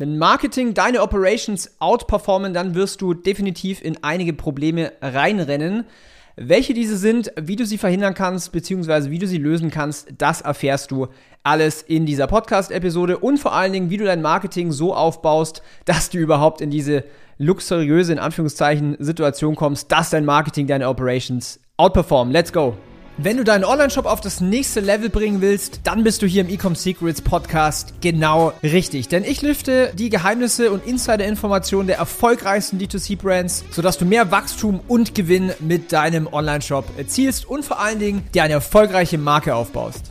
Wenn Marketing deine Operations outperformen, dann wirst du definitiv in einige Probleme reinrennen. Welche diese sind, wie du sie verhindern kannst, beziehungsweise wie du sie lösen kannst, das erfährst du alles in dieser Podcast-Episode und vor allen Dingen, wie du dein Marketing so aufbaust, dass du überhaupt in diese luxuriöse, in Anführungszeichen, Situation kommst, dass dein Marketing deine Operations outperformen. Let's go! Wenn du deinen Online-Shop auf das nächste Level bringen willst, dann bist du hier im Ecom Secrets Podcast genau richtig. Denn ich lüfte die Geheimnisse und Insider-Informationen der erfolgreichsten D2C-Brands, sodass du mehr Wachstum und Gewinn mit deinem Online-Shop erzielst und vor allen Dingen dir eine erfolgreiche Marke aufbaust.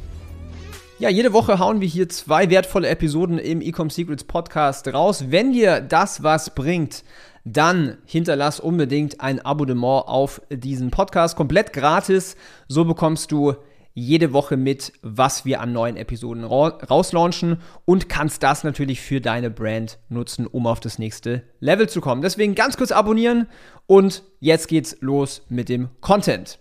Ja, jede Woche hauen wir hier zwei wertvolle Episoden im Ecom Secrets Podcast raus. Wenn dir das was bringt, dann hinterlass unbedingt ein Abonnement auf diesen Podcast. Komplett gratis. So bekommst du jede Woche mit, was wir an neuen Episoden rauslaunchen und kannst das natürlich für deine Brand nutzen, um auf das nächste Level zu kommen. Deswegen ganz kurz abonnieren und jetzt geht's los mit dem Content.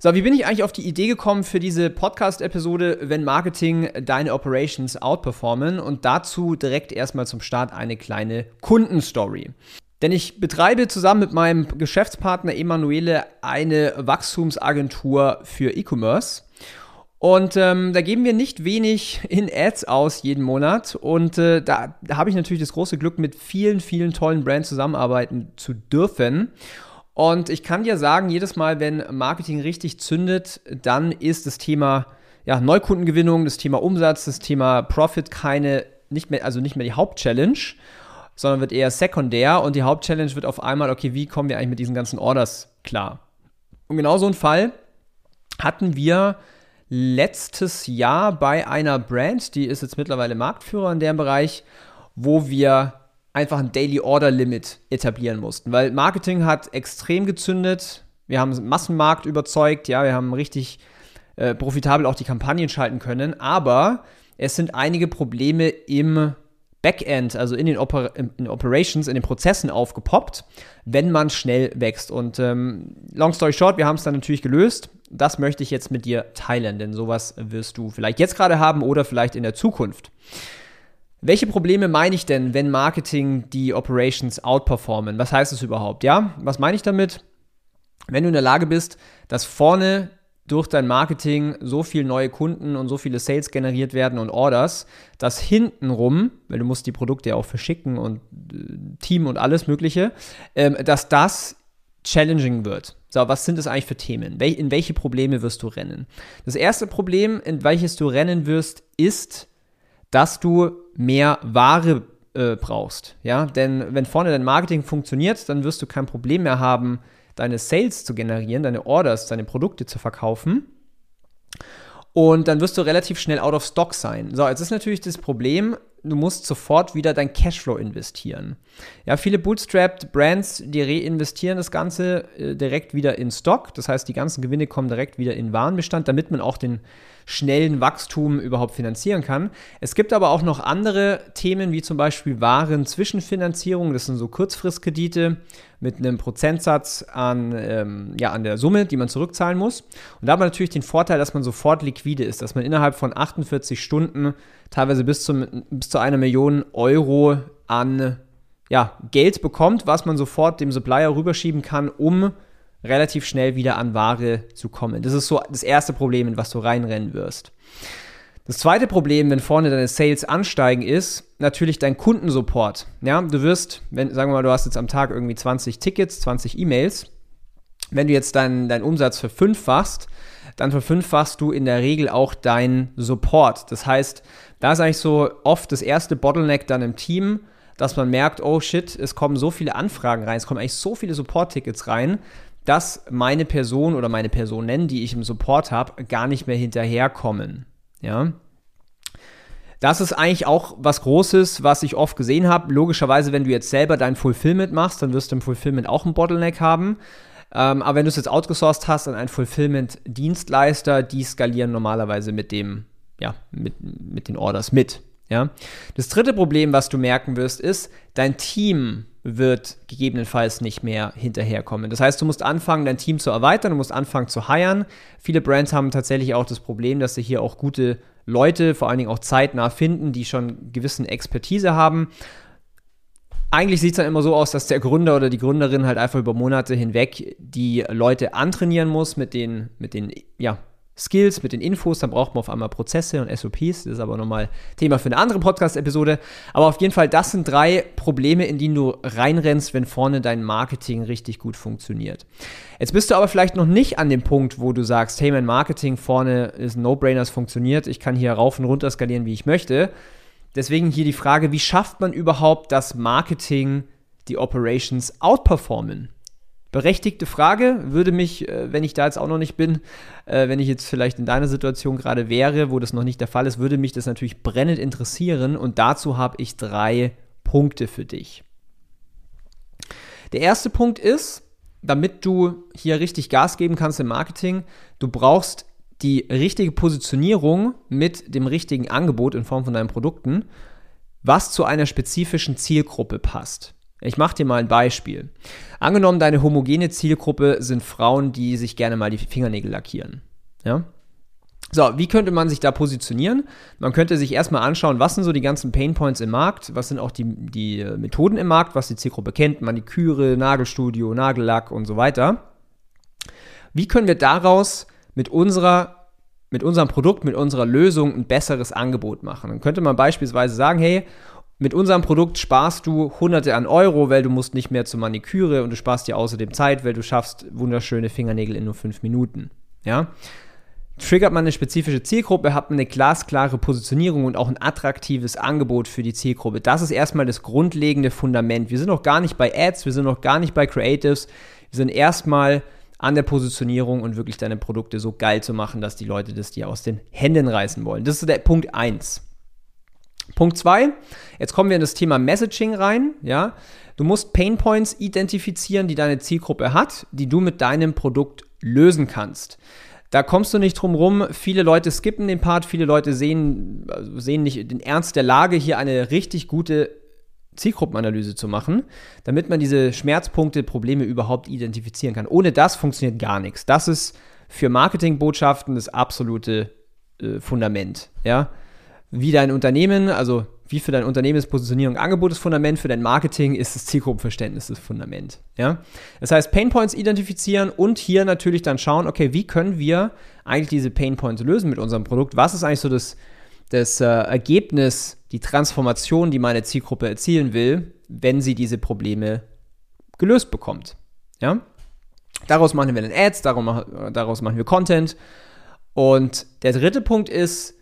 So, wie bin ich eigentlich auf die Idee gekommen für diese Podcast-Episode, wenn Marketing deine Operations outperformen? Und dazu direkt erstmal zum Start eine kleine Kundenstory. Denn ich betreibe zusammen mit meinem Geschäftspartner Emanuele eine Wachstumsagentur für E-Commerce. Und ähm, da geben wir nicht wenig in Ads aus jeden Monat. Und äh, da, da habe ich natürlich das große Glück, mit vielen, vielen tollen Brands zusammenarbeiten zu dürfen. Und ich kann dir sagen, jedes Mal, wenn Marketing richtig zündet, dann ist das Thema ja, Neukundengewinnung, das Thema Umsatz, das Thema Profit keine, nicht mehr, also nicht mehr die Hauptchallenge, sondern wird eher sekundär und die Hauptchallenge wird auf einmal, okay, wie kommen wir eigentlich mit diesen ganzen Orders klar? Und genau so einen Fall hatten wir letztes Jahr bei einer Brand, die ist jetzt mittlerweile Marktführer in dem Bereich, wo wir einfach ein Daily Order Limit etablieren mussten, weil Marketing hat extrem gezündet. Wir haben Massenmarkt überzeugt, ja, wir haben richtig äh, profitabel auch die Kampagnen schalten können, aber es sind einige Probleme im Backend, also in den, Oper in Operations, in den Prozessen aufgepoppt, wenn man schnell wächst. Und ähm, long story short, wir haben es dann natürlich gelöst. Das möchte ich jetzt mit dir teilen, denn sowas wirst du vielleicht jetzt gerade haben oder vielleicht in der Zukunft. Welche Probleme meine ich denn, wenn Marketing die Operations outperformen? Was heißt das überhaupt? Ja, was meine ich damit? Wenn du in der Lage bist, dass vorne durch dein Marketing so viele neue Kunden und so viele Sales generiert werden und Orders, dass hintenrum, weil du musst die Produkte ja auch verschicken und äh, Team und alles Mögliche, ähm, dass das challenging wird. So, was sind das eigentlich für Themen? In welche Probleme wirst du rennen? Das erste Problem, in welches du rennen wirst, ist, dass du mehr Ware äh, brauchst. Ja, denn wenn vorne dein Marketing funktioniert, dann wirst du kein Problem mehr haben, deine Sales zu generieren, deine Orders, deine Produkte zu verkaufen. Und dann wirst du relativ schnell out of stock sein. So, jetzt ist natürlich das Problem, du musst sofort wieder dein Cashflow investieren. Ja, viele Bootstrapped Brands, die reinvestieren das Ganze äh, direkt wieder in Stock. Das heißt, die ganzen Gewinne kommen direkt wieder in Warenbestand, damit man auch den schnellen Wachstum überhaupt finanzieren kann. Es gibt aber auch noch andere Themen, wie zum Beispiel Waren-Zwischenfinanzierung. Das sind so Kurzfristkredite mit einem Prozentsatz an, ähm, ja, an der Summe, die man zurückzahlen muss. Und da hat man natürlich den Vorteil, dass man sofort liquide ist, dass man innerhalb von 48 Stunden teilweise bis, zum, bis zu einer Million Euro an ja, Geld bekommt, was man sofort dem Supplier rüberschieben kann, um relativ schnell wieder an Ware zu kommen. Das ist so das erste Problem, in was du reinrennen wirst. Das zweite Problem, wenn vorne deine Sales ansteigen, ist natürlich dein Kundensupport. Ja, du wirst, wenn, sagen wir mal, du hast jetzt am Tag irgendwie 20 Tickets, 20 E-Mails. Wenn du jetzt deinen dein Umsatz verfünffachst, dann verfünffachst du in der Regel auch deinen Support. Das heißt, da ist eigentlich so oft das erste Bottleneck dann im Team, dass man merkt, oh shit, es kommen so viele Anfragen rein, es kommen eigentlich so viele Support-Tickets rein, dass meine Person oder meine Personen, die ich im Support habe, gar nicht mehr hinterherkommen. Ja. Das ist eigentlich auch was Großes, was ich oft gesehen habe. Logischerweise, wenn du jetzt selber dein Fulfillment machst, dann wirst du im Fulfillment auch ein Bottleneck haben. Ähm, aber wenn du es jetzt outgesourced hast an einen Fulfillment-Dienstleister, die skalieren normalerweise mit dem, ja, mit, mit den Orders mit. Ja. Das dritte Problem, was du merken wirst, ist, dein Team wird gegebenenfalls nicht mehr hinterherkommen. Das heißt, du musst anfangen, dein Team zu erweitern, du musst anfangen zu hiren. Viele Brands haben tatsächlich auch das Problem, dass sie hier auch gute Leute, vor allen Dingen auch zeitnah finden, die schon gewissen Expertise haben. Eigentlich sieht es dann immer so aus, dass der Gründer oder die Gründerin halt einfach über Monate hinweg die Leute antrainieren muss mit den, mit den ja, Skills, mit den Infos, dann braucht man auf einmal Prozesse und SOPs. Das ist aber nochmal Thema für eine andere Podcast-Episode. Aber auf jeden Fall, das sind drei Probleme, in die du reinrennst, wenn vorne dein Marketing richtig gut funktioniert. Jetzt bist du aber vielleicht noch nicht an dem Punkt, wo du sagst, hey, mein Marketing vorne ist ein No-Brainer, es funktioniert, ich kann hier rauf und runter skalieren, wie ich möchte. Deswegen hier die Frage, wie schafft man überhaupt das Marketing, die Operations outperformen? Berechtigte Frage, würde mich, äh, wenn ich da jetzt auch noch nicht bin, äh, wenn ich jetzt vielleicht in deiner Situation gerade wäre, wo das noch nicht der Fall ist, würde mich das natürlich brennend interessieren und dazu habe ich drei Punkte für dich. Der erste Punkt ist, damit du hier richtig Gas geben kannst im Marketing, du brauchst die richtige Positionierung mit dem richtigen Angebot in Form von deinen Produkten, was zu einer spezifischen Zielgruppe passt. Ich mache dir mal ein Beispiel. Angenommen, deine homogene Zielgruppe sind Frauen, die sich gerne mal die Fingernägel lackieren. Ja? So, wie könnte man sich da positionieren? Man könnte sich erstmal anschauen, was sind so die ganzen Painpoints im Markt, was sind auch die, die Methoden im Markt, was die Zielgruppe kennt, Maniküre, Nagelstudio, Nagellack und so weiter. Wie können wir daraus mit unserer mit unserem Produkt, mit unserer Lösung ein besseres Angebot machen? Dann könnte man beispielsweise sagen, hey, mit unserem Produkt sparst du Hunderte an Euro, weil du musst nicht mehr zur Maniküre und du sparst dir außerdem Zeit, weil du schaffst wunderschöne Fingernägel in nur fünf Minuten. Ja? Triggert man eine spezifische Zielgruppe, hat man eine glasklare Positionierung und auch ein attraktives Angebot für die Zielgruppe. Das ist erstmal das grundlegende Fundament. Wir sind noch gar nicht bei Ads, wir sind noch gar nicht bei Creatives. Wir sind erstmal an der Positionierung und wirklich deine Produkte so geil zu machen, dass die Leute das dir aus den Händen reißen wollen. Das ist der Punkt 1. Punkt 2, jetzt kommen wir in das Thema Messaging rein. Ja? Du musst Painpoints identifizieren, die deine Zielgruppe hat, die du mit deinem Produkt lösen kannst. Da kommst du nicht drum rum. Viele Leute skippen den Part, viele Leute sehen, also sehen nicht den Ernst der Lage, hier eine richtig gute Zielgruppenanalyse zu machen, damit man diese Schmerzpunkte, Probleme überhaupt identifizieren kann. Ohne das funktioniert gar nichts. Das ist für Marketingbotschaften das absolute äh, Fundament. Ja? Wie dein Unternehmen, also wie für dein Unternehmen ist Positionierung Angebot das Fundament, für dein Marketing ist das Zielgruppenverständnis das Fundament. Ja? Das heißt, Painpoints identifizieren und hier natürlich dann schauen, okay, wie können wir eigentlich diese Painpoints lösen mit unserem Produkt? Was ist eigentlich so das, das äh, Ergebnis, die Transformation, die meine Zielgruppe erzielen will, wenn sie diese Probleme gelöst bekommt? Ja? Daraus machen wir dann Ads, daraus machen wir Content. Und der dritte Punkt ist,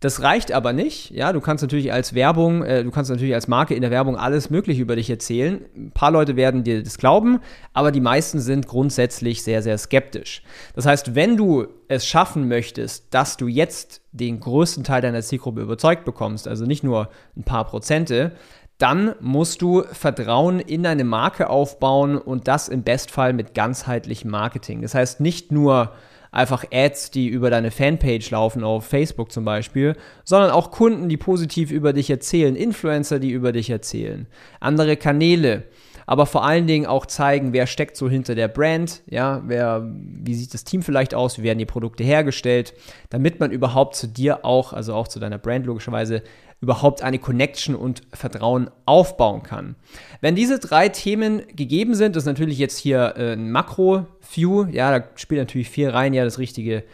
das reicht aber nicht. Ja, du kannst natürlich als Werbung, äh, du kannst natürlich als Marke in der Werbung alles Mögliche über dich erzählen. Ein paar Leute werden dir das glauben, aber die meisten sind grundsätzlich sehr, sehr skeptisch. Das heißt, wenn du es schaffen möchtest, dass du jetzt den größten Teil deiner Zielgruppe überzeugt bekommst, also nicht nur ein paar Prozente, dann musst du Vertrauen in deine Marke aufbauen und das im Bestfall mit ganzheitlichem Marketing. Das heißt nicht nur einfach Ads, die über deine Fanpage laufen, auf Facebook zum Beispiel, sondern auch Kunden, die positiv über dich erzählen, Influencer, die über dich erzählen, andere Kanäle, aber vor allen Dingen auch zeigen, wer steckt so hinter der Brand, ja, wer, wie sieht das Team vielleicht aus, wie werden die Produkte hergestellt, damit man überhaupt zu dir auch, also auch zu deiner Brand logischerweise, überhaupt eine Connection und Vertrauen aufbauen kann. Wenn diese drei Themen gegeben sind, das ist natürlich jetzt hier äh, ein Makro-View, ja, da spielt natürlich viel rein, ja, das richtige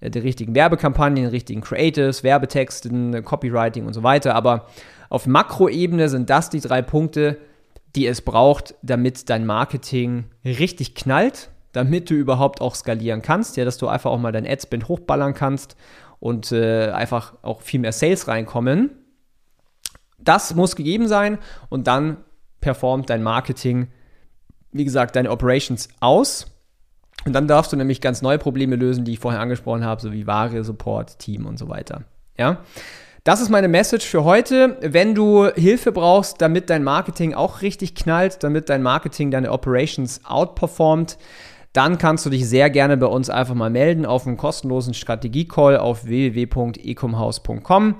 äh, die richtigen Werbekampagnen, die richtigen Creatives, Werbetexten, Copywriting und so weiter. Aber auf Makroebene sind das die drei Punkte, die es braucht, damit dein Marketing richtig knallt, damit du überhaupt auch skalieren kannst, ja, dass du einfach auch mal dein Adspend hochballern kannst und äh, einfach auch viel mehr Sales reinkommen. Das muss gegeben sein und dann performt dein Marketing, wie gesagt, deine Operations aus. Und dann darfst du nämlich ganz neue Probleme lösen, die ich vorher angesprochen habe, so wie Ware, Support, Team und so weiter. Ja. Das ist meine Message für heute. Wenn du Hilfe brauchst, damit dein Marketing auch richtig knallt, damit dein Marketing deine Operations outperformt, dann kannst du dich sehr gerne bei uns einfach mal melden auf einen kostenlosen Strategie-Call auf www.ecomhouse.com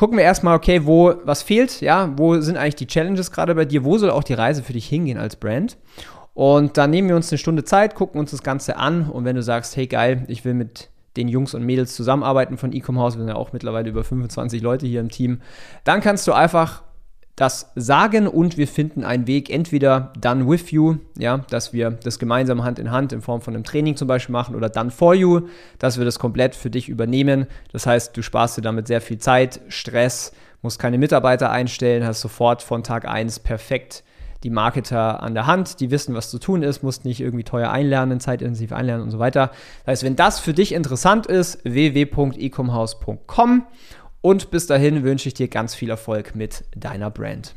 gucken wir erstmal, okay, wo, was fehlt, ja, wo sind eigentlich die Challenges gerade bei dir, wo soll auch die Reise für dich hingehen als Brand? Und dann nehmen wir uns eine Stunde Zeit, gucken uns das Ganze an und wenn du sagst, hey geil, ich will mit den Jungs und Mädels zusammenarbeiten von Ecom House. Wir sind ja auch mittlerweile über 25 Leute hier im Team. Dann kannst du einfach das sagen und wir finden einen Weg, entweder done with you, ja, dass wir das gemeinsam Hand in Hand in Form von einem Training zum Beispiel machen oder done for you, dass wir das komplett für dich übernehmen. Das heißt, du sparst dir damit sehr viel Zeit, Stress, musst keine Mitarbeiter einstellen, hast sofort von Tag 1 perfekt die Marketer an der Hand, die wissen, was zu tun ist, musst nicht irgendwie teuer einlernen, zeitintensiv einlernen und so weiter. Das heißt, wenn das für dich interessant ist, www.ecomhouse.com und bis dahin wünsche ich dir ganz viel Erfolg mit deiner Brand.